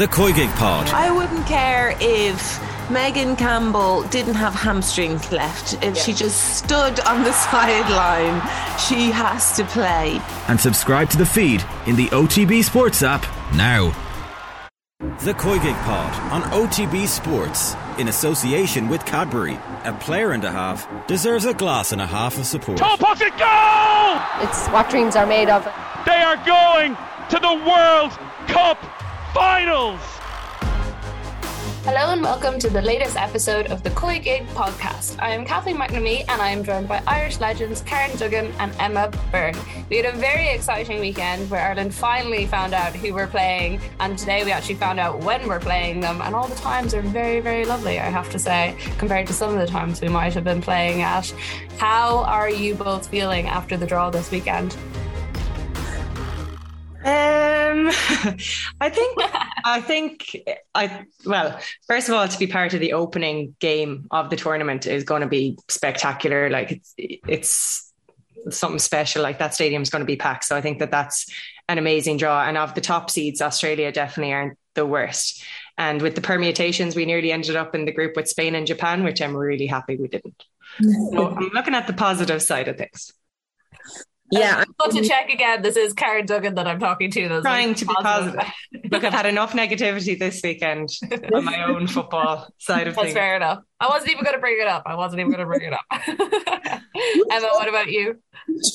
The COYGIG Pod. I wouldn't care if Megan Campbell didn't have hamstrings left. If yeah. she just stood on the sideline, she has to play. And subscribe to the feed in the OTB Sports app now. The COYGIG Pod on OTB Sports in association with Cadbury. A player and a half deserves a glass and a half of support. Top pocket goal! It's what dreams are made of. They are going to the World Cup Finals! Hello and welcome to the latest episode of the COYGIG podcast. I am Kathleen McNamee and I am joined by Irish legends Karen Duggan and Emma Byrne. We had a very exciting weekend where Ireland finally found out who we're playing, and today we actually found out when we're playing them, and all the times are very, very lovely, I have to say, compared to some of the times we might have been playing at. How are you both feeling after the draw this weekend? Um, I think I think I well, first of all, to be part of the opening game of the tournament is going to be spectacular. Like it's it's something special. Like that stadium is going to be packed. So I think that that's an amazing draw. And of the top seeds, Australia definitely aren't the worst. And with the permutations, we nearly ended up in the group with Spain and Japan, which I'm really happy we didn't. so I'm looking at the positive side of things. Yeah. Um, to check again, this is Karen Duggan that I'm talking to. That's trying like to be positive. positive. Look, I've had enough negativity this weekend on my own football side of That's things. That's fair enough. I wasn't even going to bring it up. I wasn't even going to bring it up. Emma, what about you?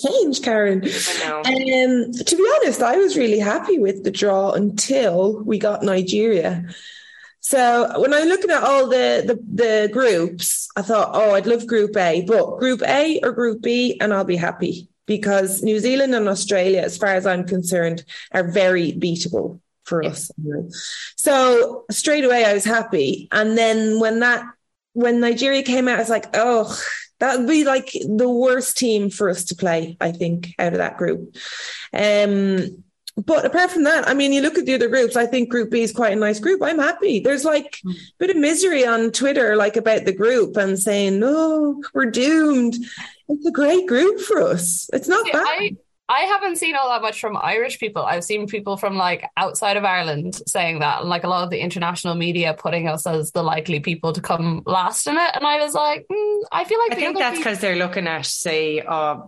Change, Karen. Um, to be honest, I was really happy with the draw until we got Nigeria. So when I'm looking at all the, the, the groups, I thought, oh, I'd love Group A, but Group A or Group B, and I'll be happy because New Zealand and Australia, as far as I'm concerned, are very beatable for yeah. us. So straight away I was happy. And then when that when Nigeria came out, I was like, oh, that would be like the worst team for us to play, I think, out of that group. Um but apart from that, I mean, you look at the other groups, I think Group B is quite a nice group. I'm happy. There's like a bit of misery on Twitter, like about the group and saying, no, we're doomed. It's a great group for us. It's not See, bad. I, I haven't seen all that much from Irish people. I've seen people from like outside of Ireland saying that, and like a lot of the international media putting us as the likely people to come last in it. And I was like, mm, I feel like I think that's because people- they're looking at, say, uh,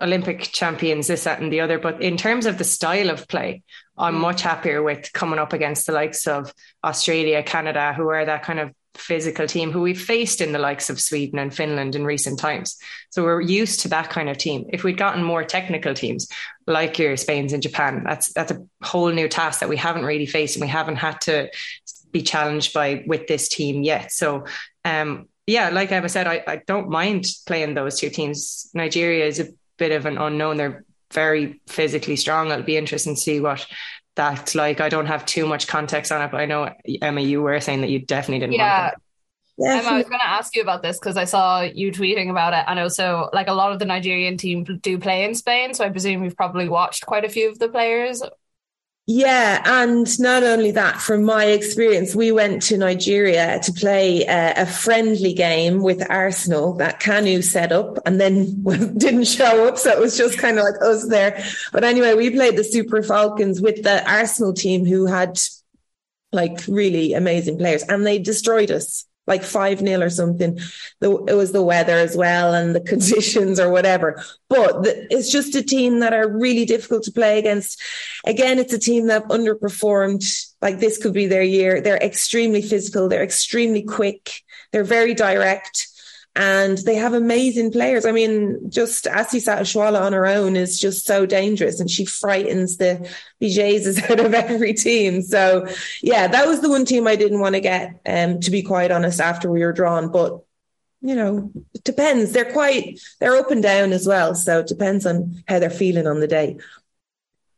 Olympic champions, this, that, and the other. But in terms of the style of play, I'm mm. much happier with coming up against the likes of Australia, Canada, who are that kind of physical team who we've faced in the likes of Sweden and Finland in recent times. So we're used to that kind of team. If we'd gotten more technical teams like your Spain's and Japan, that's that's a whole new task that we haven't really faced and we haven't had to be challenged by with this team yet. So um yeah, like Emma said, I, I don't mind playing those two teams. Nigeria is a bit of an unknown. They're very physically strong. It'll be interesting to see what that's like. I don't have too much context on it, but I know Emma, you were saying that you definitely didn't. Yeah. Emma, I was going to ask you about this because I saw you tweeting about it, and also like a lot of the Nigerian team do play in Spain, so I presume you've probably watched quite a few of the players yeah, and not only that, from my experience, we went to Nigeria to play a, a friendly game with Arsenal that Kanu set up and then didn't show up. So it was just kind of like us there. But anyway, we played the Super Falcons with the Arsenal team who had like really amazing players and they destroyed us like 5 nil or something. The, it was the weather as well and the conditions or whatever. But the, it's just a team that are really difficult to play against. Again, it's a team that underperformed. Like this could be their year. They're extremely physical. They're extremely quick. They're very direct and they have amazing players. I mean, just Asisat Oshoala on her own is just so dangerous and she frightens the BJs out of every team. So yeah, that was the one team I didn't want to get, um, to be quite honest, after we were drawn. But you know, it depends. They're quite they're up and down as well. So it depends on how they're feeling on the day.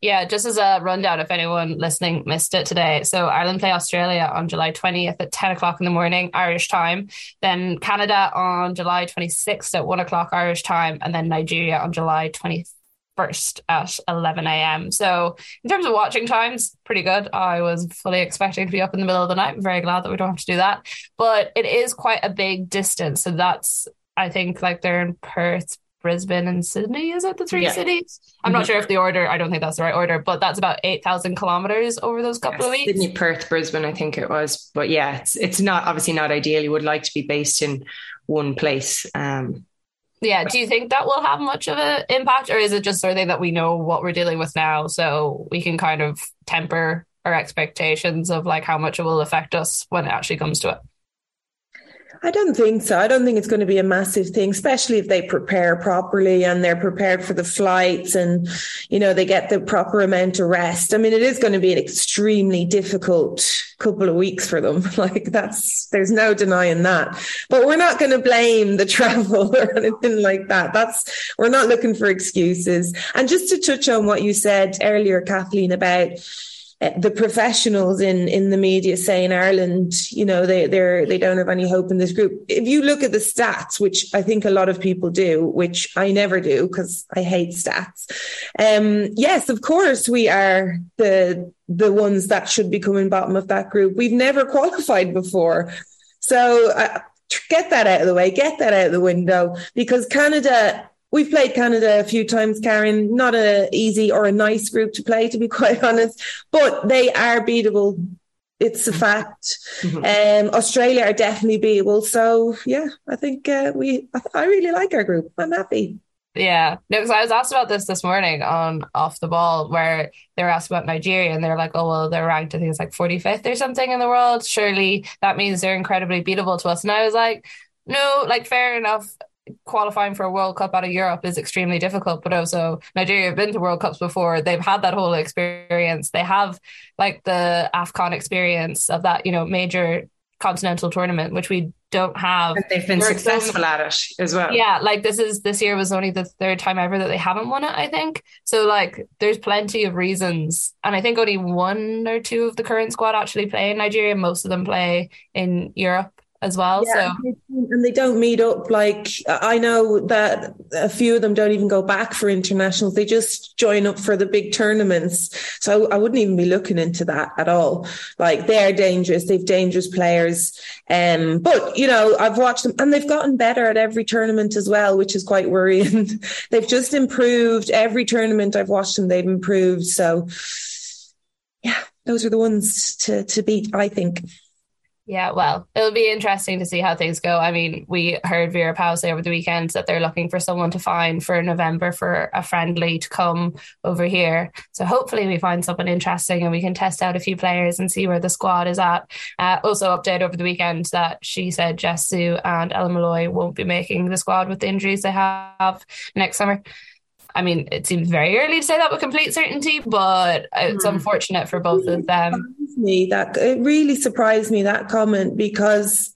Yeah, just as a rundown, if anyone listening missed it today. So Ireland play Australia on July 20th at 10 o'clock in the morning, Irish time. Then Canada on July 26th at 1 o'clock Irish time. And then Nigeria on July 21st at 11 a.m. So in terms of watching times, pretty good. I was fully expecting to be up in the middle of the night. I'm very glad that we don't have to do that. But it is quite a big distance. So that's, I think, like they're in Perth Brisbane and Sydney. Is it the three Yeah. cities? I'm not Mhm. sure if the order. I don't think that's the right order, but that's about eight thousand kilometers over those couple of weeks. Sydney, Perth, Brisbane, I think it was. But yeah, it's it's not obviously not ideal. You would like to be based in one place. Um, Yeah. Do you think that will have much of an impact, or is it just something that we know what we're dealing with now, so we can kind of temper our expectations of like how much it will affect us when it actually comes to it? I don't think so. I don't think it's going to be a massive thing, especially if they prepare properly and they're prepared for the flights and, you know, they get the proper amount of rest. I mean, it is going to be an extremely difficult couple of weeks for them. Like that's, there's no denying that. But we're not going to blame the travel or anything like that. That's, we're not looking for excuses. And just to touch on what you said earlier, Kathleen, about the professionals in in the media say in Ireland, you know, they they're they don't have any hope in this group. If you look at the stats, which I think a lot of people do, which I never do because I hate stats. Um, yes, of course we are the the ones that should be coming bottom of that group. We've never qualified before, so uh, get that out of the way, get that out of the window because Canada We've played Canada a few times, Karen. Not a easy or a nice group to play, to be quite honest, but they are beatable. It's a fact. Mhm. Um, Australia are definitely beatable. So yeah, I think uh, we. I, I really like our group. I'm happy. Yeah, no, because I was asked about this this morning on Off the Ball, where they were asked about Nigeria, and they're like, "Oh, well, they're ranked, I think it's like 45th or something in the world. Surely that means they're incredibly beatable to us." And I was like, "No, like fair enough. Qualifying for a World Cup out of Europe is extremely difficult, but also Nigeria have been to World Cups before. They've had that whole experience. They have like the AFCON experience of that, you know, major continental tournament, which we don't have. and they've been We're so- successful at it as well. Yeah, like this is this year was only the third time ever that they haven't won it, I think. So like there's plenty of reasons. And I think only one or two of the current squad actually play in Nigeria. Most of them play in Europe as well. Yeah, So and they don't meet up. Like I know that a few of them don't even go back for internationals. They just join up for the big tournaments. So I wouldn't even be looking into that at all. Like they're dangerous. They've dangerous players. Um, but you know, I've watched them and they've gotten better at every tournament as well, which is quite worrying. they've just improved every tournament I've watched them. They've improved. So yeah, those are the ones to to beat. I think. Yeah, well, it'll be interesting to see how things go. I mean, we heard Vera Pauw say over the weekend that they're looking for someone to find for November for a friendly to come over here. So hopefully we find someone interesting and we can test out a few players and see where the squad is at. Uh, also, update over the weekend that she said Jess Ziu and Ella Molloy won't be making the squad with the injuries they have next summer. I mean, it seems very early to say that with complete certainty, but it's Hmm. unfortunate for both of them. me that it really surprised me that comment because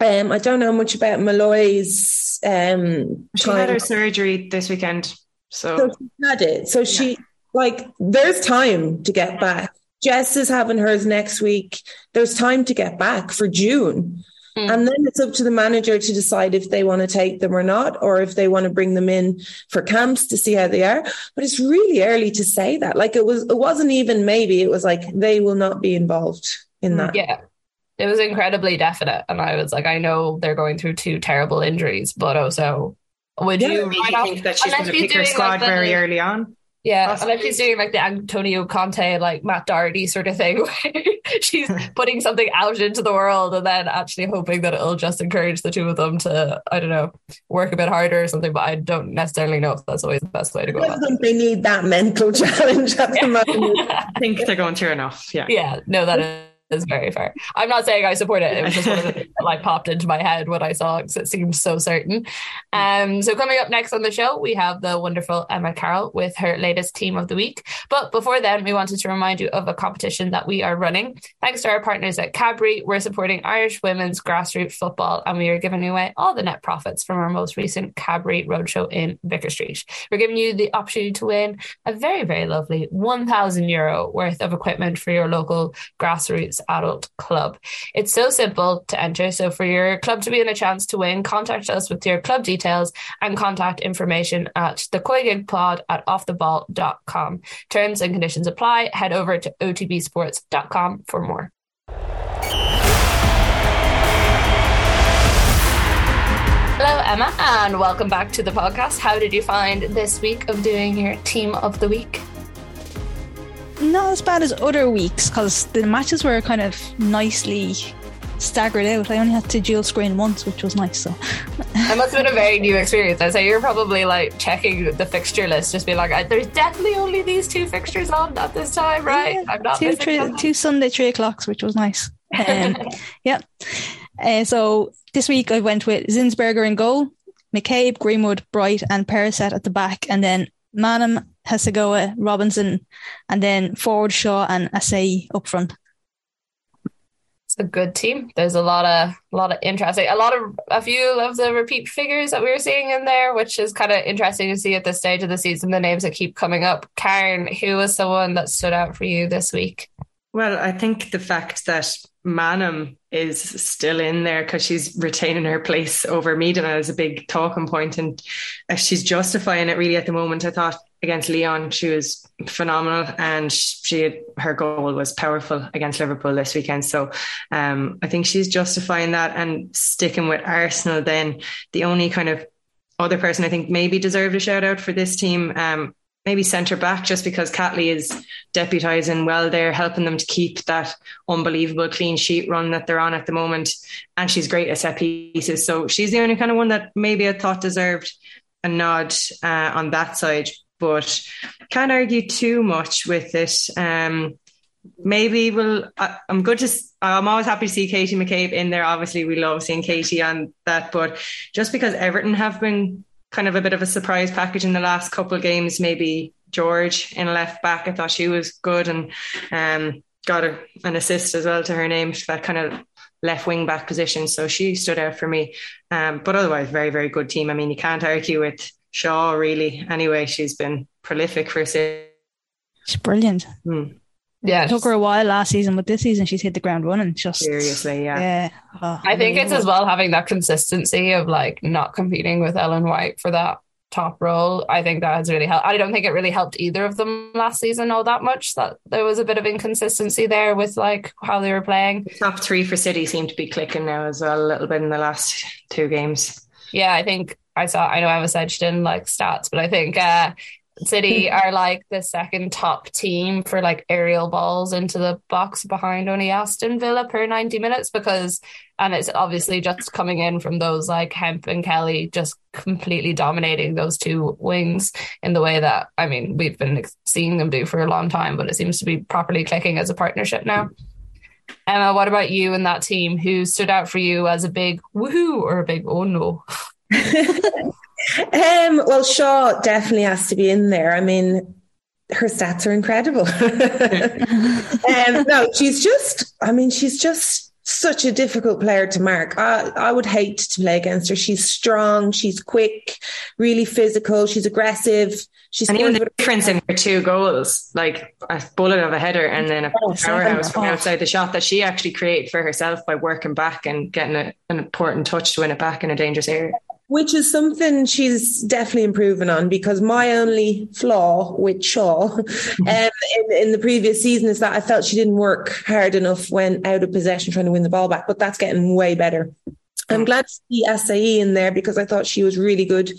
um, I don't know much about Molloy's um, She had her surgery this weekend. So So she had it. So she like there's time to get back. Jess is having hers next week. There's time to get back for June. Mm. And then it's up to the manager to decide if they want to take them or not, or if they want to bring them in for camps to see how they are. But it's really early to say that. Like it was, it wasn't even maybe. It was like they will not be involved in that. Yeah. It was incredibly definite. And I was like, I know they're going through two terrible injuries, but also would Yeah, you maybe write off- think that she's going to pick her squad like, the- very early on. Yeah, Possibly. unless she's doing like the Antonio Conte, like Matt Doherty sort of thing, where she's putting something out into the world and then actually hoping that it'll just encourage the two of them to, I don't know, work a bit harder or something. But I don't necessarily know if that's always the best way to go I think they need that mental challenge at the moment. I think they're going through enough. Yeah. yeah, no, that is, is very fair. I'm not saying I support it. It was just one of the things that like popped into my head when I saw it because it seemed so certain. Um, so coming up next on the show, we have the wonderful Emma Carroll with her latest team of the week. But before then, we wanted to remind you of a competition that we are running. Thanks to our partners at Cadbury, we're supporting Irish women's grassroots football, and we are giving away all the net profits from our most recent Cadbury Roadshow in Vicar Street. We're giving you the opportunity to win a very, very lovely 1,000 euro worth of equipment for your local grassroots adult club. It's so simple to enter. So for your club to be in a chance to win, contact us with your club details and contact information at the pod at offtheball.com. Terms and conditions apply. Head over to otbsports.com for more. Hello, Emma, and welcome back to the podcast. How did you find this week of doing your team of the week? Not as bad as other weeks because the matches were kind of nicely staggered out. I only had to dual screen once, which was nice. So it must have been a very new experience. I say you're probably like checking the fixture list, just be like, "There's definitely only these two fixtures on at this time, right?" Yeah, I'm not two, three, two Sunday three o'clocks, which was nice. Um, yeah. Uh, so this week I went with Zinsberger in goal, McCabe, Greenwood, Bright, and Perisset at the back, and then Maanum, Hasegawa, Robinson, and then forward Shaw and Asseyi up front it's a good team. There's a lot of a lot of interesting, a lot of a few of the repeat figures that we were seeing in there, which is kind of interesting to see at this stage of the season. The names that keep coming up. Karen, who was someone that stood out for you this week? Well, I think the fact that Maanum is still in there because she's retaining her place over Miedema is a big talking point, and if she's justifying it really at the moment. I thought against Lyon, she was phenomenal, and she had, her goal was powerful against Liverpool this weekend. So um, I think she's justifying that and sticking with Arsenal. Then the only kind of other person I think maybe deserved a shout out for this team. Um, maybe centre back just because Catley is deputising well there, helping them to keep that unbelievable clean sheet run that they're on at the moment. And she's great at set pieces. So she's the only kind of one that maybe I thought deserved a nod uh, on that side but can't argue too much with it. Um, maybe we'll. I, am good to. I'm always happy to see Katie McCabe in there. Obviously, we love seeing Katie on that, but just because Everton have been kind of a bit of a surprise package in the last couple of games, maybe George in left back. I thought she was good and um, got a, an assist as well to her name for that kind of left wing back position. So she stood out for me. Um, but otherwise, very, very good team. I mean, you can't argue with Shaw, really. Anyway, she's been prolific for City. She's brilliant. Hmm. Yeah, it took her a while last season, but this season she's hit the ground running. Just seriously, yeah. Yeah, oh, I think it's as well having that consistency of like not competing with Ellen White for that top role. I think that has really helped. I don't think it really helped either of them last season all that much. That there was a bit of inconsistency there with like how they were playing. The top three for City seem to be clicking now as well a little bit in the last two games. Yeah, I think I saw. I know Emma said she didn't like stats, but I think uh, City are like the second top team for like aerial balls into the box behind only Aston Villa per 90 minutes because and it's obviously just coming in from those like Hemp and Kelly just completely dominating those two wings in the way that I mean we've been seeing them do for a long time but it seems to be properly clicking as a partnership now. Emma, what about you and that team? Who stood out for you as a big woohoo or a big oh no? um, well, Shaw definitely has to be in there. I mean, her stats are incredible. um, no, she's just, I mean, she's just such a difficult player to mark. I, I would hate to play against her. She's strong, she's quick, really physical, she's aggressive. She's and even the difference in her two goals, like a bullet of a header and then a oh, powerhouse from outside the shot that she actually created for herself by working back and getting a, an important touch to win it back in a dangerous area which is something she's definitely improving on because my only flaw with Shaw um, in, in, the previous season is that I felt she didn't work hard enough when out of possession trying to win the ball back, but that's getting way better. I'm glad to see Asseyi in there because I thought she was really good.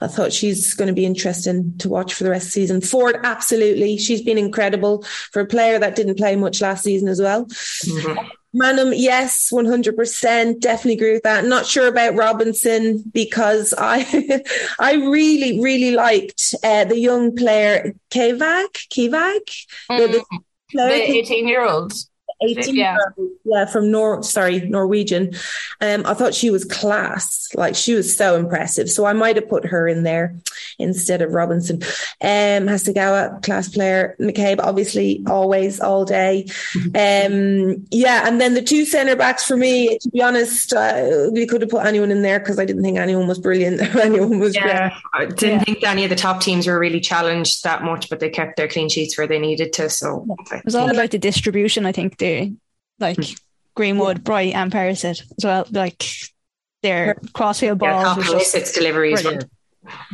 I thought she's going to be interesting to watch for the rest of the season. Ford, absolutely. She's been incredible for a player that didn't play much last season as well. Mm-hmm. Maanum, yes, 100%. Definitely agree with that. Not sure about Robinson because I I really, really liked uh, the young player, Kevag, Kevag, mm, the, the 18 year old. 18 yeah. yeah from Nor sorry Norwegian. Um I thought she was class. Like she was so impressive. So I might have put her in there instead of Robinson. Um Hasegawa class player. McCabe obviously always all day. Um yeah and then the two center backs for me to be honest uh, we could have put anyone in there because I didn't think anyone was brilliant. Anyone was yeah. great. I didn't yeah. think any of the top teams were really challenged that much but they kept their clean sheets where they needed to so. It was all about the distribution I think they like hmm. Greenwood, yeah. Bright, and Perisset as well. Like their crossfield balls. Yeah, just deliveries were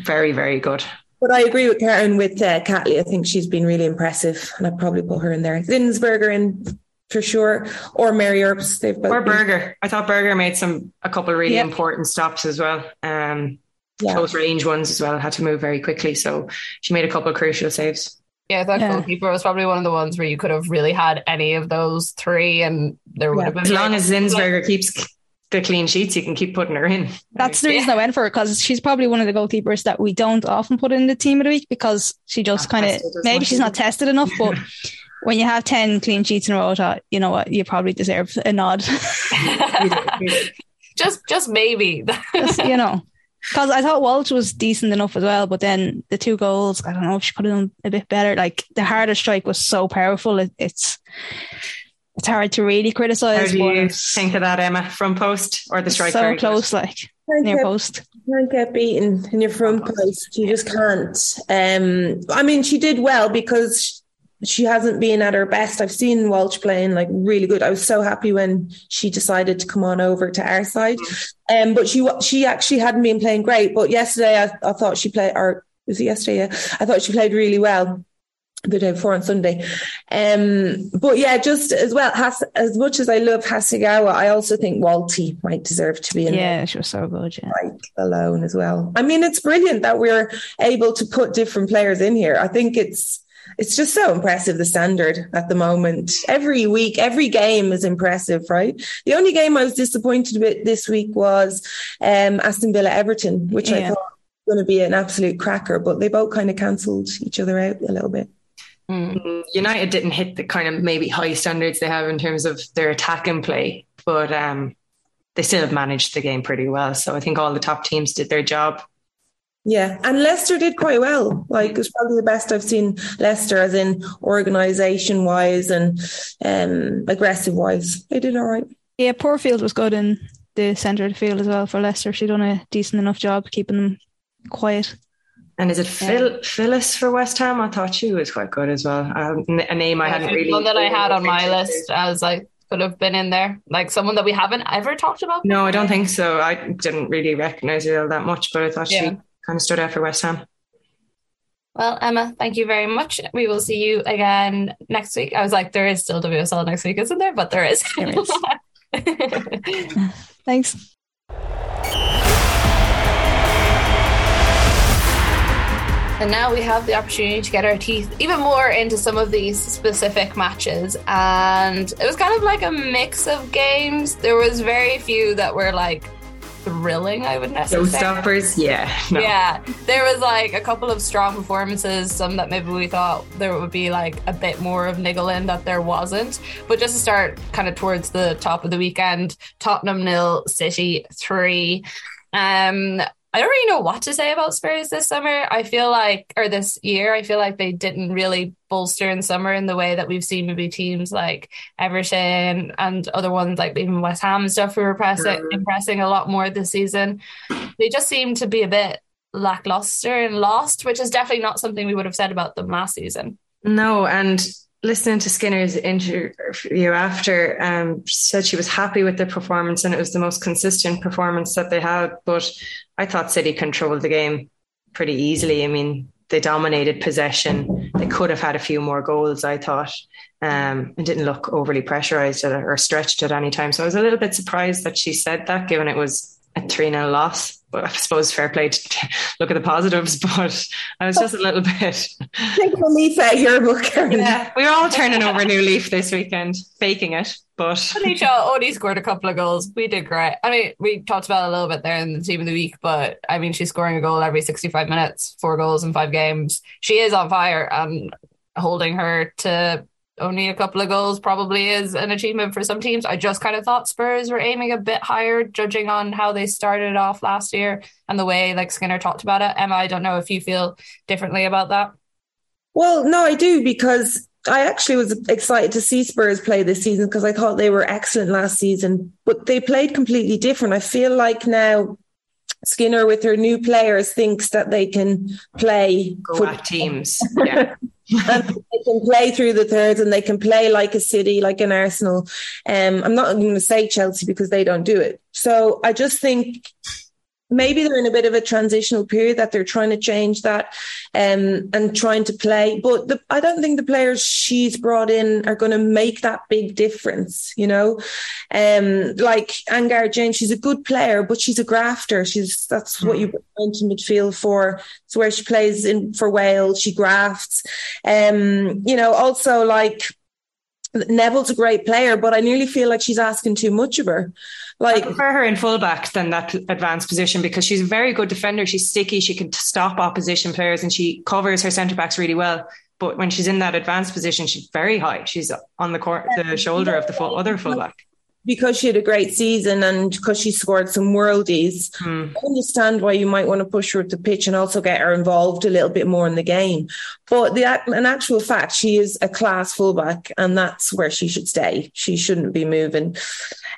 very, very good. But I agree with Karen with uh, Catley. I think she's been really impressive, and I'd probably put her in there. Zinsberger in for sure. Or Mary Earps. They've both or been- Berger. I thought Berger made some a couple of really Yeah. important stops as well. Um, Yeah. close range ones as well. Had to move very quickly, so she made a couple of crucial saves. Yeah, that Yeah. goalkeeper was probably one of the ones where you could have really had any of those three, and there would Yeah. have been As long as Zinsberger keeps the clean sheets, you can keep putting her in. That's the reason I went for her because she's probably one of the goalkeepers that we don't often put in the team of the week because she just kind of maybe she's not tested enough. But when you have ten clean sheets in a row, thought, you know what, you probably deserve a nod. just just maybe. Just, you know, because I thought Walsh was decent enough as well, but then the two goals, I don't know if she could have done a bit better. Like the harder strike was so powerful, it, it's it's hard to really criticize. How criticize. do you it's think of that, Emma? Front post or the strike? so very good? close, like Can't near get- post. can't get beaten in your front post. You just can't. Um, I mean, she did well because she hasn't been at her best. I've seen Welch playing like really good. I was so happy when she decided to come on over to our side. Um, but she she actually hadn't been playing great. But yesterday, I, I thought she played. Or was it yesterday? Yeah, I thought she played really well. The day before on Sunday, um, but yeah, just as well. Has, as much as I love Hasegawa, I also think Wälti might deserve to be in there Yeah, she was so good. Yeah. like alone as well. I mean, it's brilliant that we're able to put different players in here. I think it's it's just so impressive the standard at the moment. Every week, every game is impressive, right? The only game I was disappointed with this week was um, Aston Villa Everton, which I thought was going to be an absolute cracker, but they both kind of cancelled each other out a little bit. Mm. United didn't hit the kind of maybe high standards they have in terms of their attack and play, but um, they still have managed the game pretty well. So I think all the top teams did their job. Yeah, and Leicester did quite well. Like it's probably the best I've seen Leicester as in organisation wise and um, aggressive wise. They did all right. Yeah, Poorfield was good in the centre of the field as well for Leicester. She done a decent enough job keeping them quiet. And is it Phil Filis for West Ham? I thought she was quite good as well. Um, a name I hadn't really one that I had on my paid attention list as like could have been in there, like someone that we haven't ever talked about. to. No, I don't think so. I didn't really recognise her all that much, but I thought Yeah. she kind of stood out for West Ham. Well, Emma, thank you very much. We will see you again next week. I was like, there is still WSL next week, isn't there? But there is. There is. Thanks. And now we have the opportunity to get our teeth even more into some of these specific matches. And it was kind of like a mix of games. There was very few that were like thrilling, I would necessarily say. Showstoppers, yeah. No. Yeah, there was like a couple of strong performances, some that maybe we thought there would be like a bit more of niggle in that there wasn't. But just to start kind of towards the top of the weekend, Tottenham nil, City three. Um, I don't really know what to say about Spurs this summer. I feel like, or this year, I feel like they didn't really bolster in summer in the way that we've seen maybe teams like Everton and other ones like even West Ham and stuff who were pressing, Mhm. impressing a lot more this season. They just seem to be a bit lackluster and lost, which is definitely not something we would have said about them last season. No, and listening to Skinner's interview after, um, said she was happy with the performance and it was the most consistent performance that they had. But I thought City controlled the game pretty easily. I mean, they dominated possession. They could have had a few more goals, I thought, um, and didn't look overly pressurized or stretched at any time. So I was a little bit surprised that she said that, given it was a 3 0 loss. But I suppose fair play to look at the positives, but I was just a little bit. Take a leaf out of your book, Karen. Yeah, we were all turning over a new leaf this weekend, faking it. But Alicia only scored a couple of goals. We did great. I mean, we talked about it a little bit there in the team of the week, but I mean, she's scoring a goal every 65 minutes, four goals in five games. She is on fire and holding her to only a couple of goals probably is an achievement for some teams. I just kind of thought Spurs were aiming a bit higher, judging on how they started off last year and the way like Skinner talked about it. Emma, I don't know if you feel differently about that. Well, no, I do because I actually was excited to see Spurs play this season because I thought they were excellent last season, but they played completely different. I feel like now Skinner, with her new players, thinks that they can play go football. teams. Yeah. And they can play through the thirds and they can play like a city, like an Arsenal. Um, I'm not going to say Chelsea because they don't do it. So I just think maybe they're in a bit of a transitional period that they're trying to change that um, and trying to play. But the, I don't think the players she's brought in are going to make that big difference. You know, um, like Angharad James, she's a good player, but she's a grafter. She's that's what you bring into midfield for. It's where she plays in for Wales. She grafts. Um, you know, also like Neville's a great player, but I nearly feel like she's asking too much of her. Like I prefer her in fullback than that advanced position because she's a very good defender. She's sticky. She can stop opposition players and she covers her centre backs really well. But when she's in that advanced position, she's very high. She's on the court, the shoulder of the full, other fullback because she had a great season and because she scored some worldies, hmm. I understand why you might want to push her at the pitch and also get her involved a little bit more in the game. But the in actual fact, she is a class fullback, and that's where she should stay. She shouldn't be moving.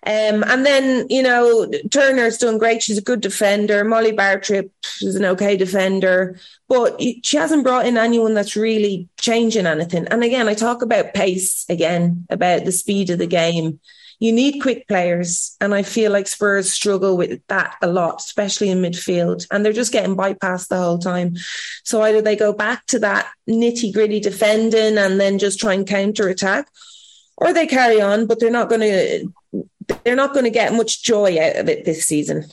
Um, and then you know Turner's done great. She's a good defender. Molly Bartrip is an okay defender, but she hasn't brought in anyone that's really changing anything. And again, I talk about pace again, about the speed of the game you need quick players. And I feel like Spurs struggle with that a lot, especially in midfield. And they're just getting bypassed the whole time. So either they go back to that nitty gritty defending and then just try and counter attack, or they carry on, but they're not going to. They're not going to get much joy out of it this season.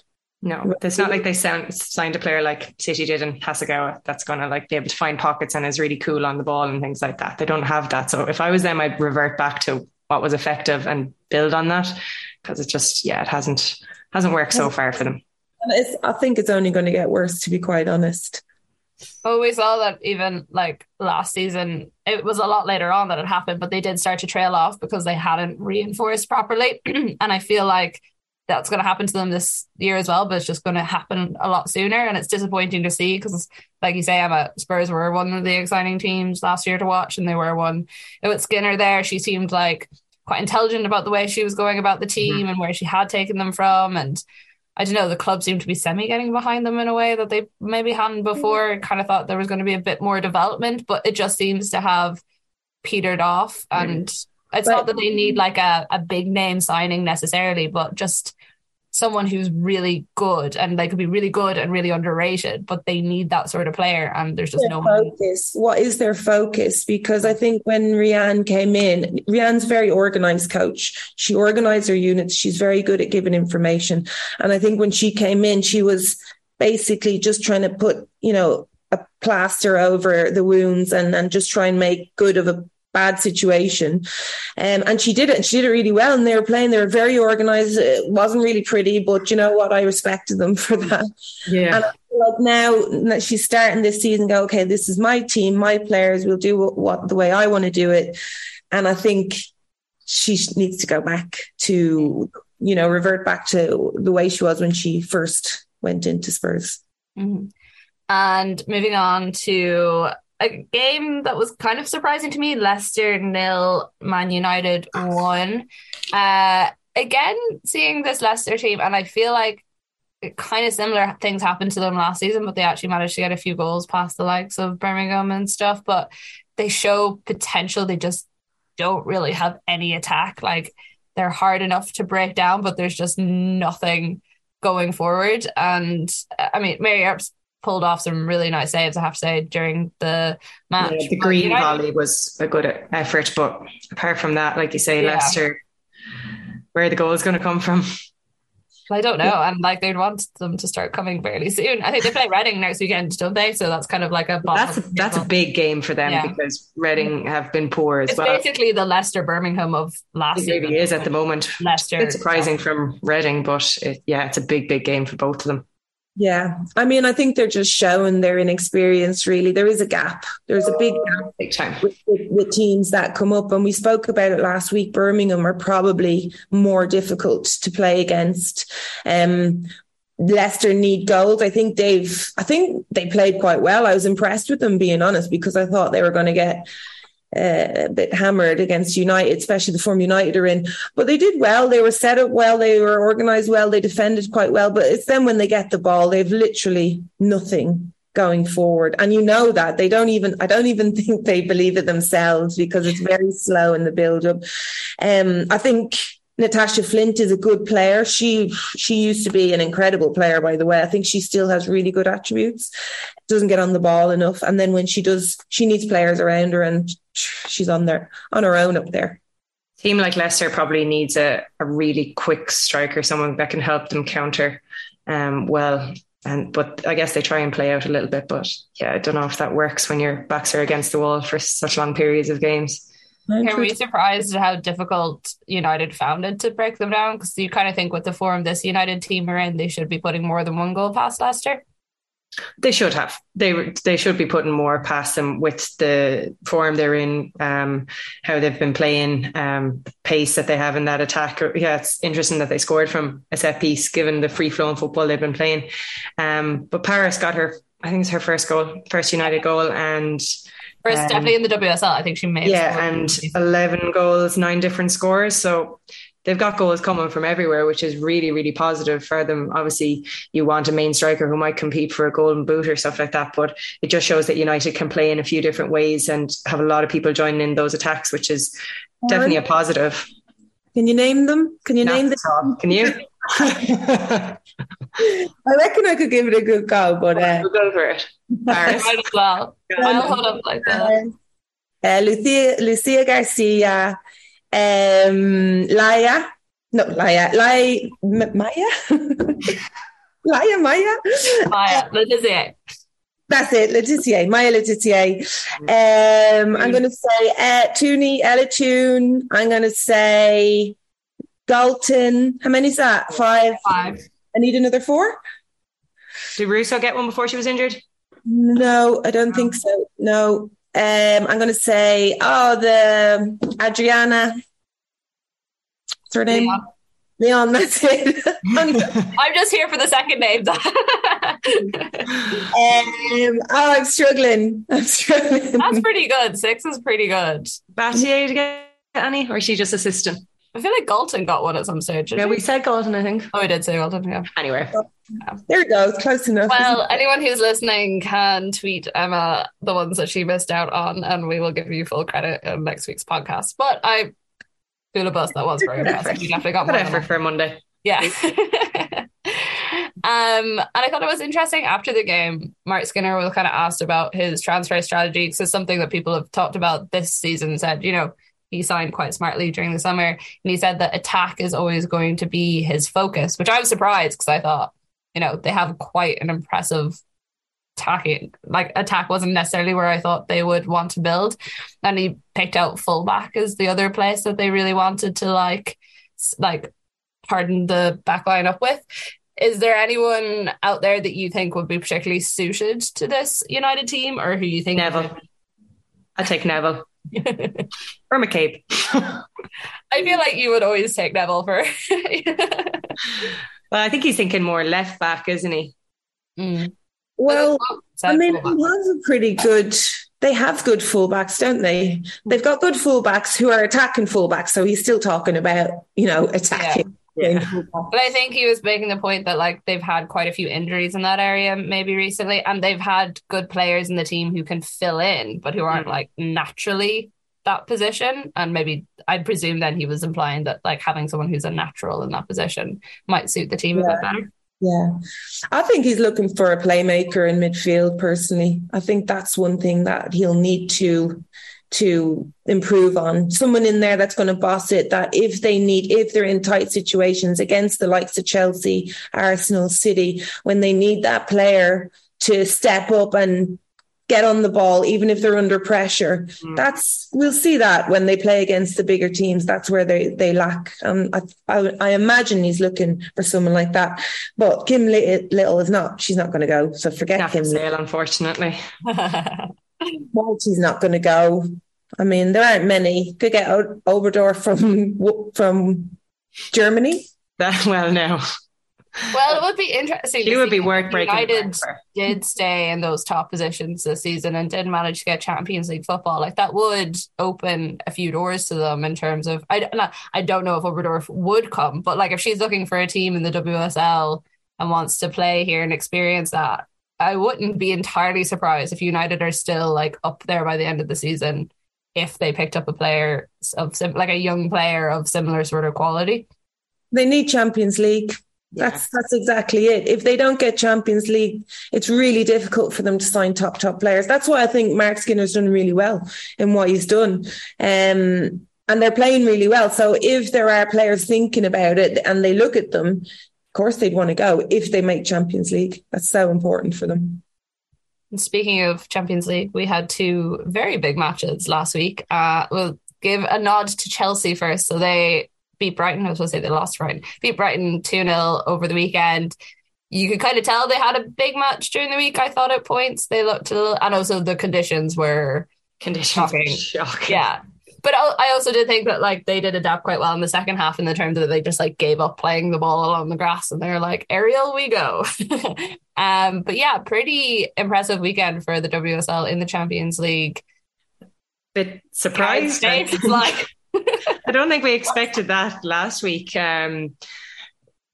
No, it's not like they sound, signed a player like City did in Hasegawa that's going to like be able to find pockets and is really cool on the ball and things like that. They don't have that. So if I was them, I'd revert back to what was effective and build on that because it just yeah it hasn't hasn't worked so far for them. I think it's only going to get worse to be quite honest. Oh, we saw that even like last season, it was a lot later on that it happened, but they did start to trail off because they hadn't reinforced properly. and I feel like that's going to happen to them this year as well, but it's just going to happen a lot sooner. And it's disappointing to see because, like you say, Emma, Spurs were one of the exciting teams last year to watch, and they were one. With Skinner there, she seemed like quite intelligent about the way she was going about the team mm-hmm. and where she had taken them from. And I don't know, the club seemed to be semi getting behind them in a way that they maybe hadn't before. Mm-hmm. Kind of thought there was going to be a bit more development, but it just seems to have petered off. And mm-hmm. it's but, not that they need like a, a big name signing necessarily, but just someone who's really good and they could be really good and really underrated, but they need that sort of player. And there's just their no focus. What is their focus? Because I think when Rehanne came in, Rehanne's very organized coach. She organized her units. She's very good at giving information. And I think when she came in, she was basically just trying to put, you know, a plaster over the wounds and, and just try and make good of a bad situation. Um, and she did it and she did it really well. And they were playing, they were very organized. It wasn't really pretty, but you know what? I respected them for that. Yeah. And like now she's starting this season, go, okay, this is my team, my players will do what, what the way I want to do it. And I think she needs to go back to, you know, revert back to the way she was when she first went into Spurs. Mm-hmm. And moving on to a game that was kind of surprising to me. Leicester nil, Man United one. Uh, again, seeing this Leicester team, and I feel like kind of similar things happened to them last season, but they actually managed to get a few goals past the likes of Birmingham and stuff. But they show potential. They just don't really have any attack. Like they're hard enough to break down, but there's just nothing going forward. And I mean, Mary Earps pulled off some really nice saves, I have to say, during the match. Yeah, the green volley was a good effort, but apart from that, like you say, yeah. Leicester, where the goal is going to come from. I don't know. And like they'd want them to start coming fairly soon. I think they play Reading next weekend, don't they? So that's kind of like a that's a, that's a big game for them yeah. because Reading have been poor as it's well. Basically, the Leicester Birmingham of last year. Maybe is at the moment. Leicester. It's surprising yeah. from Reading, but it, yeah, it's a big, big game for both of them. Yeah. I mean, I think they're just showing their inexperience, really. There is a gap. There's a big gap big time. With, with, with, teams that come up. And we spoke about it last week. Birmingham are probably more difficult to play against. Um, Leicester need goals. I think they've, I think they played quite well. I was impressed with them, being honest, because I thought they were going to get uh, a bit hammered against United, especially the form United are in. But they did well. They were set up well. They were organised well. They defended quite well. But it's then when they get the ball, they've literally nothing going forward. And you know that they don't even, I don't even think they believe it themselves because it's very slow in the build up. Um, I think Natasha Flint is a good player. She she used to be an incredible player, by the way. I think she still has really good attributes. Doesn't get on the ball enough, and then when she does, she needs players around her, and she's on there on her own up there. Team like Leicester probably needs a, a really quick striker, someone that can help them counter um, well. And but I guess they try and play out a little bit. But yeah, I don't know if that works when your backs are against the wall for such long periods of games. Are we surprised at how difficult United found it to break them down? Because you kind of think with the form this United team are in, they should be putting more than one goal past Leicester. They should have. They they should be putting more past them with the form they're in, um, how they've been playing, um, pace that they have in that attack. Yeah, it's interesting that they scored from a set piece, given the free flowing football they've been playing. Um, but Parris got her, I think it's her first goal, first United goal, and First, um, definitely in the WSL. I think she made yeah, and eleven goals, nine different scores. So they've got goals coming from everywhere, which is really, really positive for them. Obviously, you want a main striker who might compete for a golden boot or stuff like that, but it just shows that United can play in a few different ways and have a lot of people joining in those attacks, which is definitely a positive. Can you name them? Can you name them? Can you? I reckon I could give it a good go, but uh, we'll go for it. Parris. Might as well. I'll hold up like that. Uh, Lucia, Lucia Garcia, um, Laia, no, Laia, Laia, Maya, Laia, Maya, Maya, Le Tissier. That's it, Le Tissier, Maya Le Tissier. Um, I'm going to say uh, Tooney, Ella Toone. I'm going to say Galton. How many is that? Five. Five. I need another four. Did Russo get one before she was injured? No, I don't think so. No. Um, I'm going to say, oh, the Adriana. What's her name? Leon. Leon that's it. I'm just here for the second name. um, oh, I'm struggling. I'm struggling. That's pretty good. Six is pretty good. Batlle to get any, or is she just assistant? I feel like Galton got one at some stage. Yeah, we said Galton, I think. Oh, we did say Galton, yeah. Anyway. Yeah. There we go. It's close enough. Well, anyone who's listening can tweet Emma the ones that she missed out on, and we will give you full credit in next week's podcast. But I feel a bus that was very impressive. You definitely got more effort for Monday. Yeah. um, and I thought it was interesting after the game. Marc Skinner was kind of asked about his transfer strategy because it's something that people have talked about this season. Said, you know, he signed quite smartly during the summer. And he said that attack is always going to be his focus, which I was surprised because I thought, you know, they have quite an impressive attacking like attack wasn't necessarily where I thought they would want to build. And he picked out fullback as the other place that they really wanted to like like harden the back line up with. Is there anyone out there that you think would be particularly suited to this United team or who you think Neville? I take Neville. Or McCabe. I feel like you would always take Neville for. well, I think he's thinking more left back, isn't he? Mm. Well, I mean, he has a pretty good. They have good fullbacks, don't they? They've got good fullbacks who are attacking fullbacks. So he's still talking about, you know, attacking. Yeah. But I think he was making the point that like they've had quite a few injuries in that area maybe recently, and they've had good players in the team who can fill in, but who aren't mm. like naturally that position. And maybe I'd presume then he was implying that like having someone who's a natural in that position might suit the team yeah. a bit better. Yeah, I think he's looking for a playmaker in midfield. Personally, I think that's one thing that he'll need to to improve on. Someone in there that's going to boss it, that if they need, if they're in tight situations against the likes of Chelsea, Arsenal, City, when they need that player to step up and get on the ball, even if they're under pressure. Mm. That's we'll see that when they play against the bigger teams. That's where they they lack. Um, I, I, I imagine he's looking for someone like that. But Kim Little is not. She's not going to go. So forget not Kim. Sale, unfortunately. well, she's not going to go. I mean, there aren't many. Could get Oberdorf from from Germany. That well, no. Well, it would be interesting. It would be worth breaking. United did stay in those top positions this season and did manage to get Champions League football. Like that would open a few doors to them in terms of I not, I don't know if Oberdorf would come, but like if she's looking for a team in the WSL and wants to play here and experience that, I wouldn't be entirely surprised if United are still like up there by the end of the season if they picked up a player of sim- like a young player of similar sort of quality. They need Champions League. That's yeah. that's exactly it. If they don't get Champions League, it's really difficult for them to sign top top players. That's why I think Marc Skinner's done really well in what he's done. Um, and they're playing really well. So if there are players thinking about it and they look at them, course they'd want to go if they make Champions League. That's so important for them. And speaking of Champions League, we had two very big matches last week. Uh, we'll give a nod to Chelsea first. So they beat Brighton. I was going to say they lost Brighton. Beat Brighton 2 0 over the weekend. You could kind of tell they had a big match during the week, I thought, at points. They looked a little, and also the conditions were conditions shocking. shocking. Yeah. But I also did think that like they did adapt quite well in the second half in the terms that they just like gave up playing the ball along the grass and they're like aerial we go. um, but yeah, pretty impressive weekend for the WSL in the Champions League. Bit surprised. States, like I don't think we expected that last week. Um,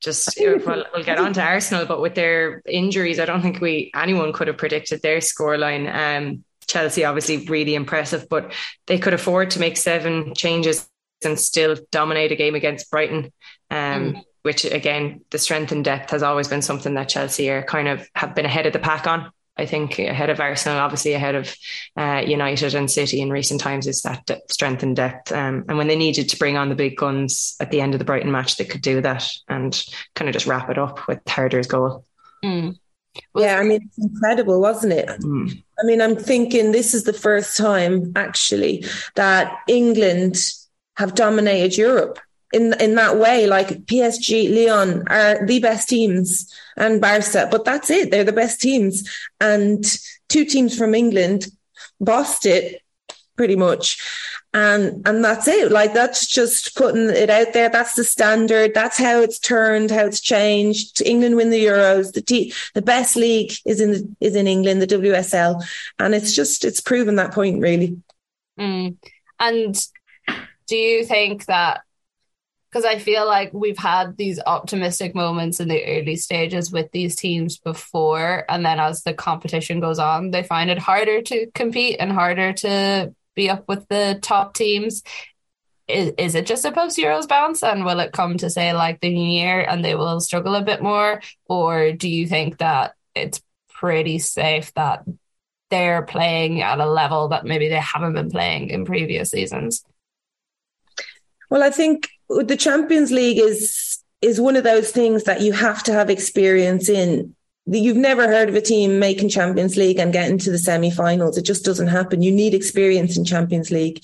just we'll, we'll, get on to Arsenal, but with their injuries, I don't think we anyone could have predicted their scoreline. Um, Chelsea obviously really impressive, but they could afford to make seven changes and still dominate a game against Brighton. Um, mm. Which again, the strength and depth has always been something that Chelsea are kind of have been ahead of the pack on. I think ahead of Arsenal, obviously ahead of uh, United and City in recent times, is that strength and depth. Um, and when they needed to bring on the big guns at the end of the Brighton match, they could do that and kind of just wrap it up with Harder's goal. Mm. Well, yeah, I mean, it's incredible, wasn't it? Mm. I mean, I'm thinking this is the first time actually that England have dominated Europe in in that way. Like PSG, Lyon are the best teams, and Barca, but that's it. They're the best teams, and two teams from England bossed it pretty much. And and that's it. Like that's just putting it out there. That's the standard. That's how it's turned, how it's changed. England win the Euros. The the best league is in the, is in England, the WSL, and it's just it's proven that point really. Mm. And do you think that because I feel like we've had these optimistic moments in the early stages with these teams before. And then as the competition goes on, they find it harder to compete and harder to be up with the top teams. Is, is it just a post Euros bounce? And will it come to say like the new year and they will struggle a bit more? Or do you think that it's pretty safe that they're playing at a level that maybe they haven't been playing in previous seasons? Well, I think the Champions League is is one of those things that you have to have experience in you've never heard of a team making Champions League and getting to the semi-finals. It just doesn't happen. You need experience in Champions League.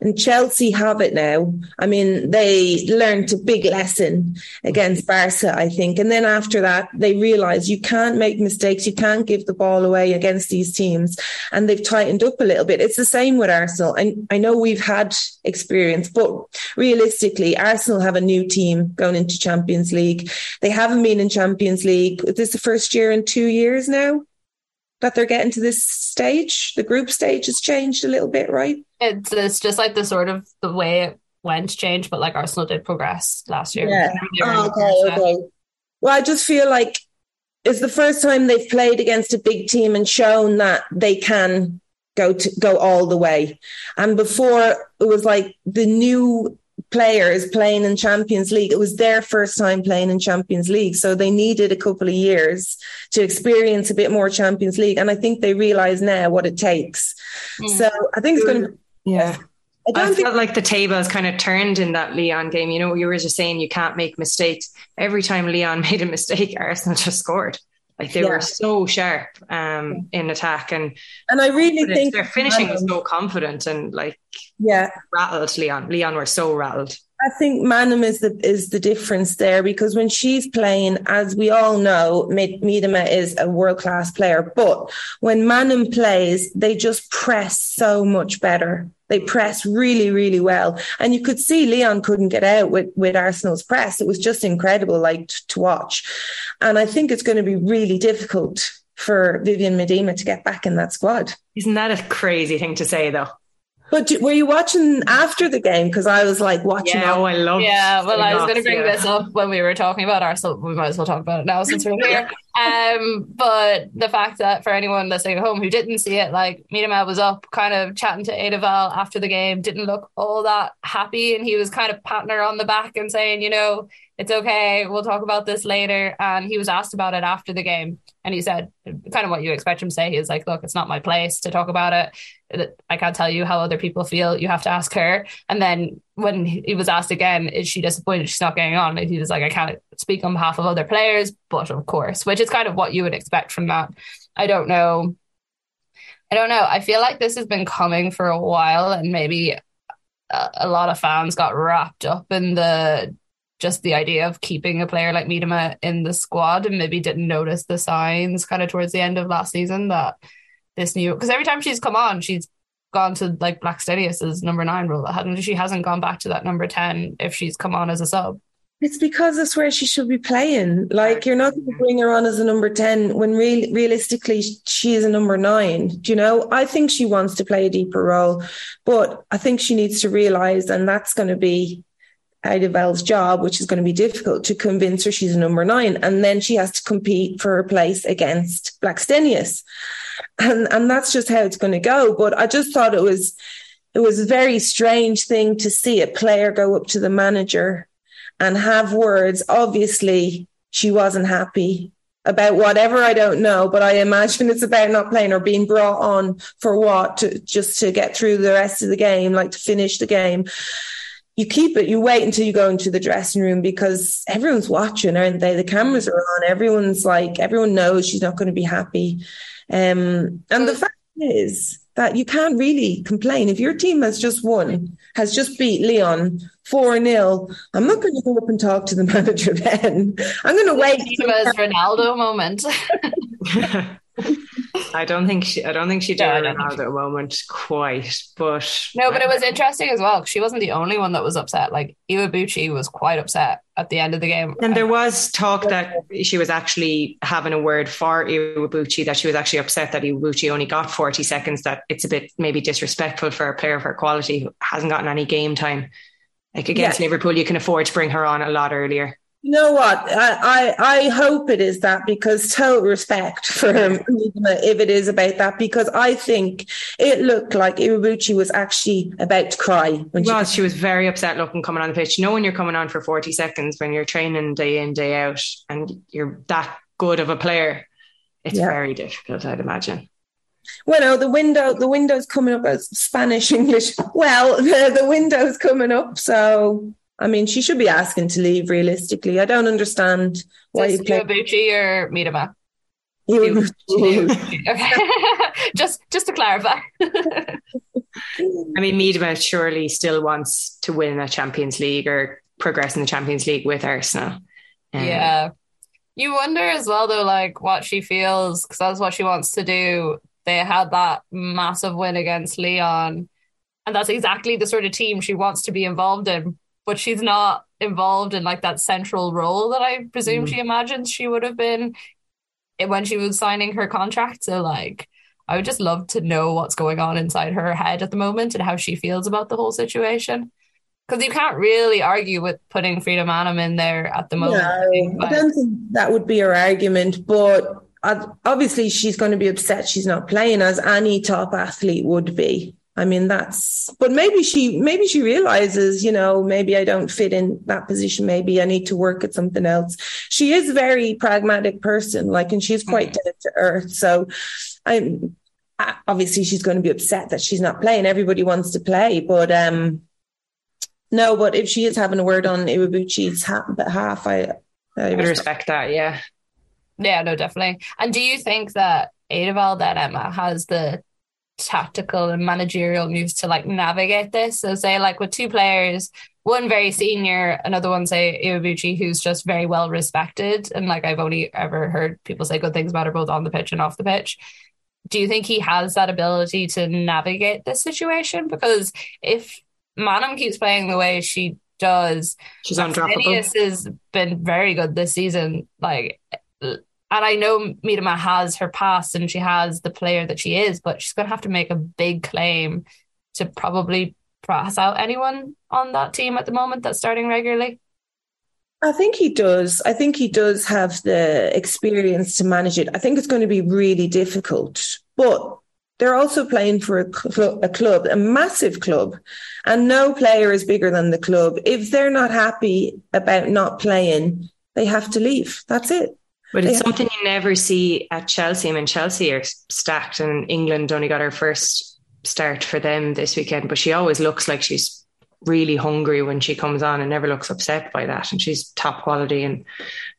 And Chelsea have it now. I mean, they learned a big lesson against Barca, I think. And then after that, they realized you can't make mistakes. You can't give the ball away against these teams. And they've tightened up a little bit. It's the same with Arsenal. And I know we've had experience, but realistically, Arsenal have a new team going into Champions League. They haven't been in Champions League. This is the first year in two years now that they're getting to this stage. The group stage has changed a little bit, right? It's it's just like the sort of the way it went changed, but like Arsenal did progress last year. Yeah. Oh, okay, okay. Well, I just feel like it's the first time they've played against a big team and shown that they can go to go all the way. And before it was like the new players playing in Champions League. It was their first time playing in Champions League. So they needed a couple of years to experience a bit more Champions League. And I think they realize now what it takes. Mm. So I think it's going to. Yeah. I, I felt like the table has kind of turned in that Lyon game. You know, you were just saying you can't make mistakes. Every time Lyon made a mistake, Arsenal just scored. Like they yeah. were so sharp um, in attack, and and I really think their finishing was so confident and like yeah rattled Leon. Lyon were so rattled. I think Maanum is the is the difference there because when she's playing, as we all know, Miedema is a world class player. But when Maanum plays, they just press so much better. They press really, really well, and you could see Lyon couldn't get out with with Arsenal's press. It was just incredible, like to, to watch. And I think it's going to be really difficult for Vivian Miedema to get back in that squad. Isn't that a crazy thing to say, though? But were you watching after the game? Because I was like watching. Yeah, oh, I love. Yeah, well, I was going to bring yeah. this up when we were talking about Arsenal. We might as well talk about it now since we're here. um, but the fact that for anyone listening at home who didn't see it, like Miedema was up kind of chatting to Eidevall after the game, didn't look all that happy. And he was kind of patting her on the back and saying, you know, it's okay, we'll talk about this later. And he was asked about it after the game. And he said, kind of what you expect him to say. He was like, look, it's not my place to talk about it. I can't tell you how other people feel. You have to ask her. And then when he was asked again, is she disappointed she's not getting on? He was like, I can't speak on behalf of other players, but of course, which is kind of what you would expect from that. I don't know. I don't know. I feel like this has been coming for a while, and maybe a, a lot of fans got wrapped up in the just the idea of keeping a player like Miedema in the squad and maybe didn't notice the signs kind of towards the end of last season that this new because every time she's come on, she's gone to like Blackstenius's number nine role. She hasn't gone back to that number ten if she's come on as a sub. It's because that's where she should be playing. Like you're not going to bring her on as a number ten when real, realistically she is a number nine. Do you know? I think she wants to play a deeper role, but I think she needs to realize, and that's going to be Eidevall's job, which is going to be difficult to convince her she's a number nine. And then she has to compete for her place against Blackstenius. And, and that's just how it's going to go. But I just thought it was, it was a very strange thing to see a player go up to the manager and have words. Obviously, she wasn't happy about whatever I don't know, but I imagine it's about not playing or being brought on for what to, just to get through the rest of the game, like to finish the game you keep it, you wait until you go into the dressing room because everyone's watching, aren't they? The cameras are on. Everyone's like, everyone knows she's not going to be happy. Um, and the fact is that you can't really complain. If your team has just won, has just beat Lyon 4 0, I'm not going to go up and talk to the manager then. I'm going to wait. It Ronaldo moment. I don't think she. I don't think she did yeah, Ronaldo moment quite, but no. But it was interesting as well. She wasn't the only one that was upset. Like Iwabuchi was quite upset at the end of the game, and there was talk that she was actually having a word for Iwabuchi. That she was actually upset that Iwabuchi only got forty seconds. That it's a bit maybe disrespectful for a player of her quality who hasn't gotten any game time. Like against Liverpool, you can afford to bring her on a lot earlier. You know what? I, I, I hope it is that because total respect for him if it is about that because I think it looked like Iwabuchi was actually about to cry when she was. She was very upset looking coming on the pitch. You know when you're coming on for 40 seconds when you're training day in, day out and you're that good of a player, it's yeah. very difficult, I'd imagine. Well, no, the window the window's coming up as Spanish English. Well, the, the window's coming up, so I mean, she should be asking to leave realistically. I don't understand why you play Iwabuchi or Miedema. okay. just just to clarify. I mean, Miedema surely still wants to win a Champions League or progress in the Champions League with Arsenal. Um, yeah. You wonder as well, though, like what she feels because that's what she wants to do. They had that massive win against Lyon, and that's exactly the sort of team she wants to be involved in but she's not involved in like that central role that I presume mm. she imagines she would have been when she was signing her contract. So like I would just love to know what's going on inside her head at the moment and how she feels about the whole situation. Because you can't really argue with putting Frida Maanum in there at the moment. No, I don't think that would be her argument, but obviously she's going to be upset she's not playing as any top athlete would be. I mean, that's, but maybe she, maybe she realizes, you know, maybe I don't fit in that position. Maybe I need to work at something else. She is a very pragmatic person, like, and she's quite mm-hmm. down to earth. So I'm, obviously she's going to be upset that she's not playing. Everybody wants to play, but, um, no, but if she is having a word on Iwabuchi's behalf, I, I would respect that. Yeah. Yeah, no, definitely. And do you think that Eidevall, that Emma has the tactical and managerial moves to like navigate this. So say like with two players, one very senior, another one say Iwabuchi, who's just very well respected. And like I've only ever heard people say good things about her both on the pitch and off the pitch. Do you think he has that ability to navigate this situation? Because if Maanum keeps playing the way she does, she's undroppable. This has been very good this season. Like and I know Miedema has her past and she has the player that she is, but she's going to have to make a big claim to probably pass out anyone on that team at the moment that's starting regularly. I think he does. I think he does have the experience to manage it. I think it's going to be really difficult, but they're also playing for a, cl- a club, a massive club, and no player is bigger than the club. If they're not happy about not playing, they have to leave. That's it. But it's something you never see at Chelsea. I mean, Chelsea are stacked, and England only got her first start for them this weekend. But she always looks like she's really hungry when she comes on and never looks upset by that. And she's top quality. And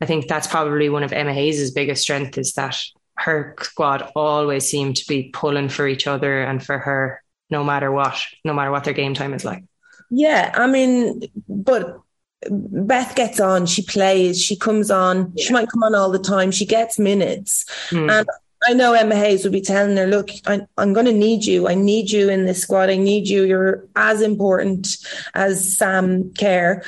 I think that's probably one of Emma Hayes' biggest strength is that her squad always seem to be pulling for each other and for her no matter what, no matter what their game time is like. Yeah, I mean, but Beth gets on, she plays, she comes on, yeah. she might come on all the time, she gets minutes. Mm. And I know Emma Hayes would be telling her, look, I, am going to need you. I need you in this squad. I need you. You're as important as Sam Kerr.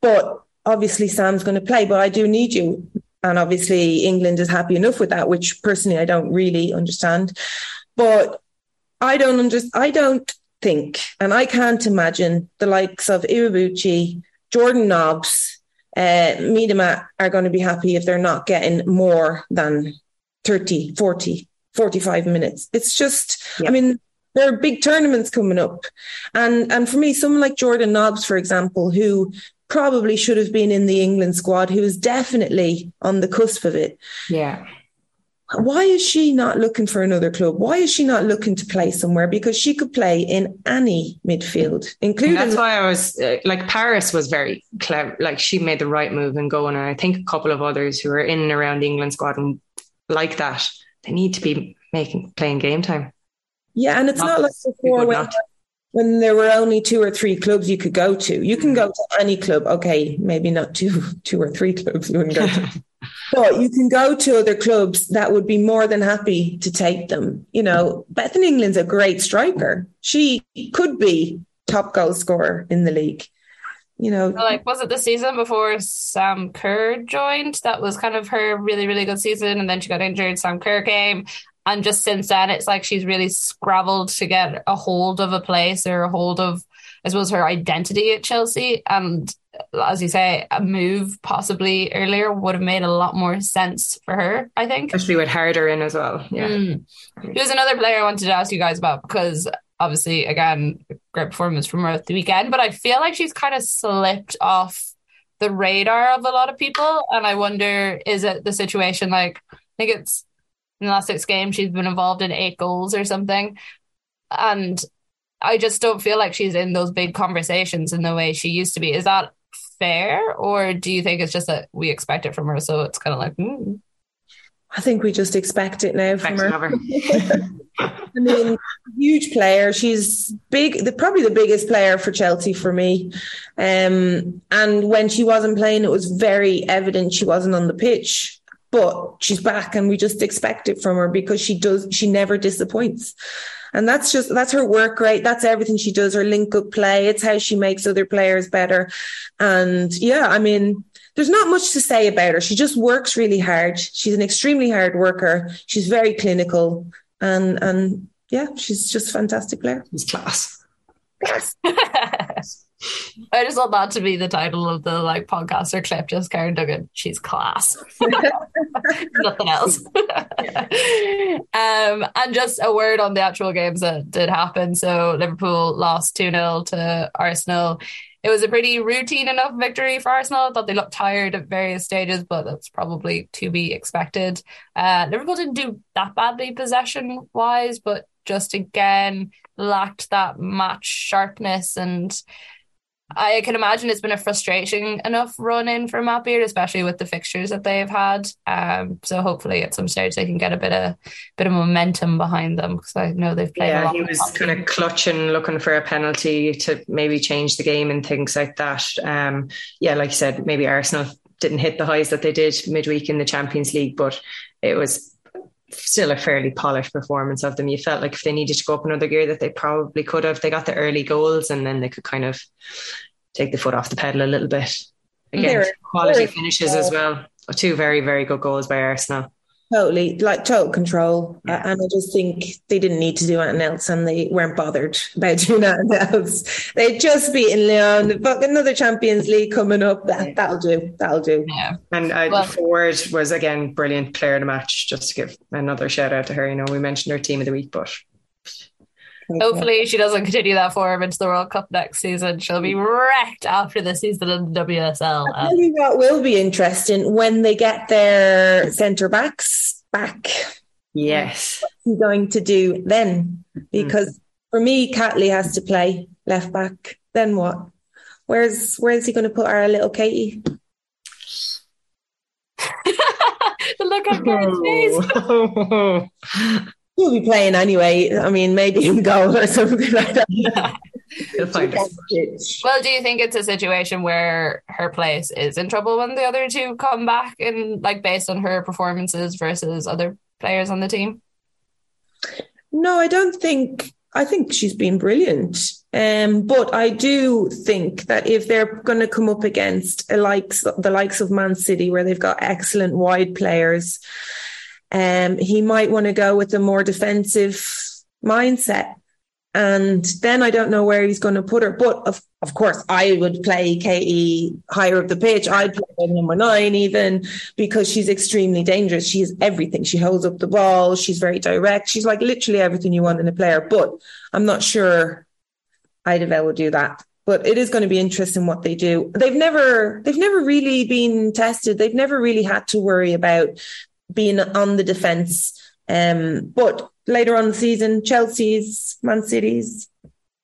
But obviously, Sam's going to play, but I do need you. And obviously, England is happy enough with that, which personally I don't really understand. But I don't understand. I don't think, and I can't imagine the likes of Iwabuchi, Jordan Nobbs, uh, Miedema are going to be happy if they're not getting more than 30, 40, 45 minutes. It's just, yeah. I mean, there are big tournaments coming up. And and for me, someone like Jordan Nobbs, for example, who probably should have been in the England squad, who is definitely on the cusp of it. Yeah. Why is she not looking for another club? Why is she not looking to play somewhere? Because she could play in any midfield, including. And that's why I was uh, like Parris was very clever. Like she made the right move and going, and I think a couple of others who are in and around the England squad and like that, they need to be making playing game time. Yeah, and it's not, not like before when, when there were only two or three clubs you could go to. You can go to any club. Okay, maybe not two, two or three clubs you wouldn't go to. but you can go to other clubs that would be more than happy to take them. You know, Bethany England's a great striker. She could be top goal scorer in the league you know like was it the season before sam kerr joined that was kind of her really really good season and then she got injured sam kerr came and just since then it's like she's really scrabbled to get a hold of a place or a hold of i suppose her identity at chelsea and as you say a move possibly earlier would have made a lot more sense for her i think especially with harder in as well yeah mm. there's another player i wanted to ask you guys about because obviously, again, great performance from her at the weekend, but I feel like she's kind of slipped off the radar of a lot of people. And I wonder, is it the situation like, I think it's in the last six games, she's been involved in eight goals or something. And I just don't feel like she's in those big conversations in the way she used to be. Is that fair? Or do you think it's just that we expect it from her? So it's kind of like, mm. I think we just expect it now from her. I mean, huge player. She's big, the, probably the biggest player for Chelsea for me. Um, and when she wasn't playing, it was very evident she wasn't on the pitch. But she's back, and we just expect it from her because she does. She never disappoints, and that's just that's her work rate. That's everything she does. Her link up play. It's how she makes other players better. And yeah, I mean, there's not much to say about her. She just works really hard. She's an extremely hard worker. She's very clinical and and yeah, she's just a fantastic player. Class. I just want that to be the title of the like podcast or clip. Just Karen Duggan, she's class. Nothing else. um, and just a word on the actual games that did happen. So Liverpool lost two 0 to Arsenal it was a pretty routine enough victory for Arsenal. I thought they looked tired at various stages, but that's probably to be expected. Uh, Liverpool didn't do that badly possession wise, but just again lacked that match sharpness and I can imagine it's been a frustrating enough run in for Matt Beard, especially with the fixtures that they've had. Um, so hopefully at some stage they can get a bit of bit of momentum behind them because I know they've played. Yeah, he was kind of clutching, looking for a penalty to maybe change the game and things like that. Um, yeah, like you said, maybe Arsenal didn't hit the highs that they did midweek in the Champions League, but it was still a fairly polished performance of them. You felt like if they needed to go up another gear, that they probably could have. They got the early goals, and then they could kind of take the foot off the pedal a little bit. Again, quality finishes as well. Two very very good goals by Arsenal. Totally, like total control. Yeah. And I just think they didn't need to do anything else and they weren't bothered about doing anything else. They'd just beaten Lyon, but another Champions League coming up. That, that'll do. That'll do. Yeah. And uh, well, forward was again brilliant player of the match. Just to give another shout out to her. You know, we mentioned her team of the week, but Hopefully, she doesn't continue that form into the World Cup next season. She'll be wrecked after the season in the WSL. I tell you what will be interesting when they get their centre backs back. Yes. What's he going to do then? Because mm. for me, Catley has to play left back. Then what? Where's where's he going to put our little Katie? the look on Kate's face. He'll be playing anyway. I mean, maybe in goal or something like that. well, do you think it's a situation where her place is in trouble when the other two come back and like based on her performances versus other players on the team? No, I don't think I think she's been brilliant. Um, but I do think that if they're going to come up against likes the likes of Man City, where they've got excellent wide players, um, he might want to go with a more defensive mindset. And then I don't know where he's going to put her. But of, of course, I would play Katie higher up the pitch. I'd play number nine even because she's extremely dangerous. She is everything. She holds up the ball. She's very direct. She's like literally everything you want in a player. But I'm not sure Eidevall will do that. But it is going to be interesting what they do. They've never, they've never really been tested. They've never really had to worry about being on the defence. Um, but later on the season, Chelsea's, Man City's,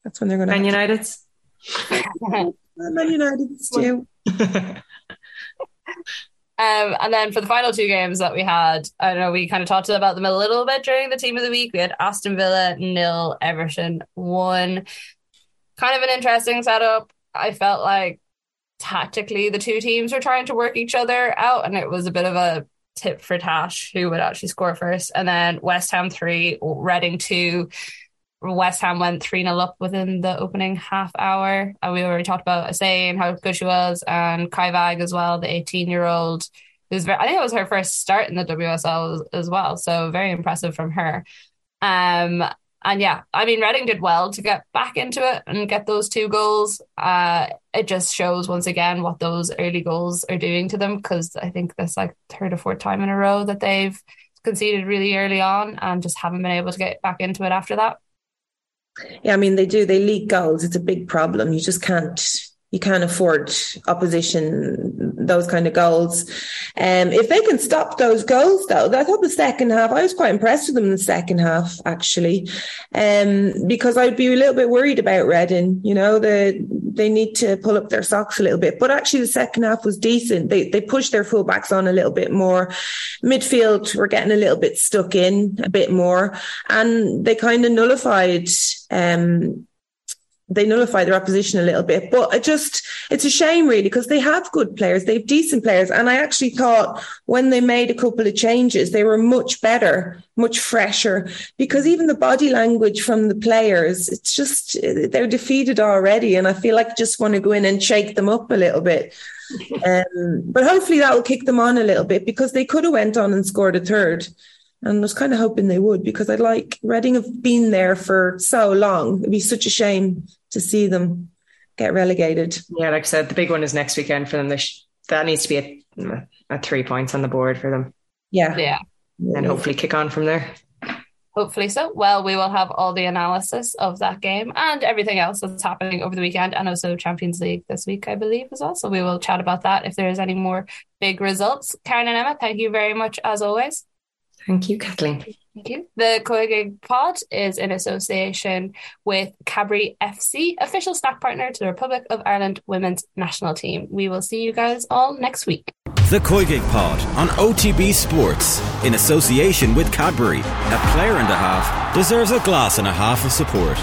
that's when they're going to. Man United's. Man United's too. Um, and then for the final two games that we had, I don't know we kind of talked about them a little bit during the team of the week. We had Aston Villa nil, Everton one. Kind of an interesting setup. I felt like tactically the two teams were trying to work each other out, and it was a bit of a tip for Tash, who would actually score first. And then West Ham three, Reading two. West Ham went 3 0 up within the opening half hour. And we already talked about Asseyi, how good she was, and Kai Vag as well, the 18 year old. I think it was her first start in the WSL as well. So very impressive from her. Um, and yeah, I mean, Reading did well to get back into it and get those two goals. Uh, it just shows once again what those early goals are doing to them because I think that's like third or fourth time in a row that they've conceded really early on and just haven't been able to get back into it after that. Yeah, I mean, they do. They leak goals. It's a big problem. You just can't you can't afford opposition those kind of goals. Um, if they can stop those goals, though, I thought the second half, I was quite impressed with them in the second half, actually, um, because I'd be a little bit worried about Reading. You know, the, they need to pull up their socks a little bit. But actually, the second half was decent. They they pushed their fullbacks on a little bit more. Midfield were getting a little bit stuck in a bit more, and they kind of nullified. Um, they nullify their opposition a little bit. But it just, it's a shame really because they have good players, they have decent players. And I actually thought when they made a couple of changes, they were much better, much fresher because even the body language from the players, it's just, they're defeated already. And I feel like I just want to go in and shake them up a little bit. Um, but hopefully that will kick them on a little bit because they could have went on and scored a third and I was kind of hoping they would because I like Reading have been there for so long. It'd be such a shame to see them get relegated. Yeah, like I said, the big one is next weekend for them. Sh- that needs to be a, a, three points on the board for them. Yeah, yeah, and hopefully kick on from there. Hopefully so. Well, we will have all the analysis of that game and everything else that's happening over the weekend, and also Champions League this week, I believe, as well. So we will chat about that if there is any more big results. Karen and Emma, thank you very much as always. Thank you, Kathleen. Thank you. The COYGIG pod is in association with Cadbury FC, official snack partner to the Republic of Ireland women's national team. We will see you guys all next week. The COYGIG pod on OTB Sports in association with Cadbury. A player and a half deserves a glass and a half of support.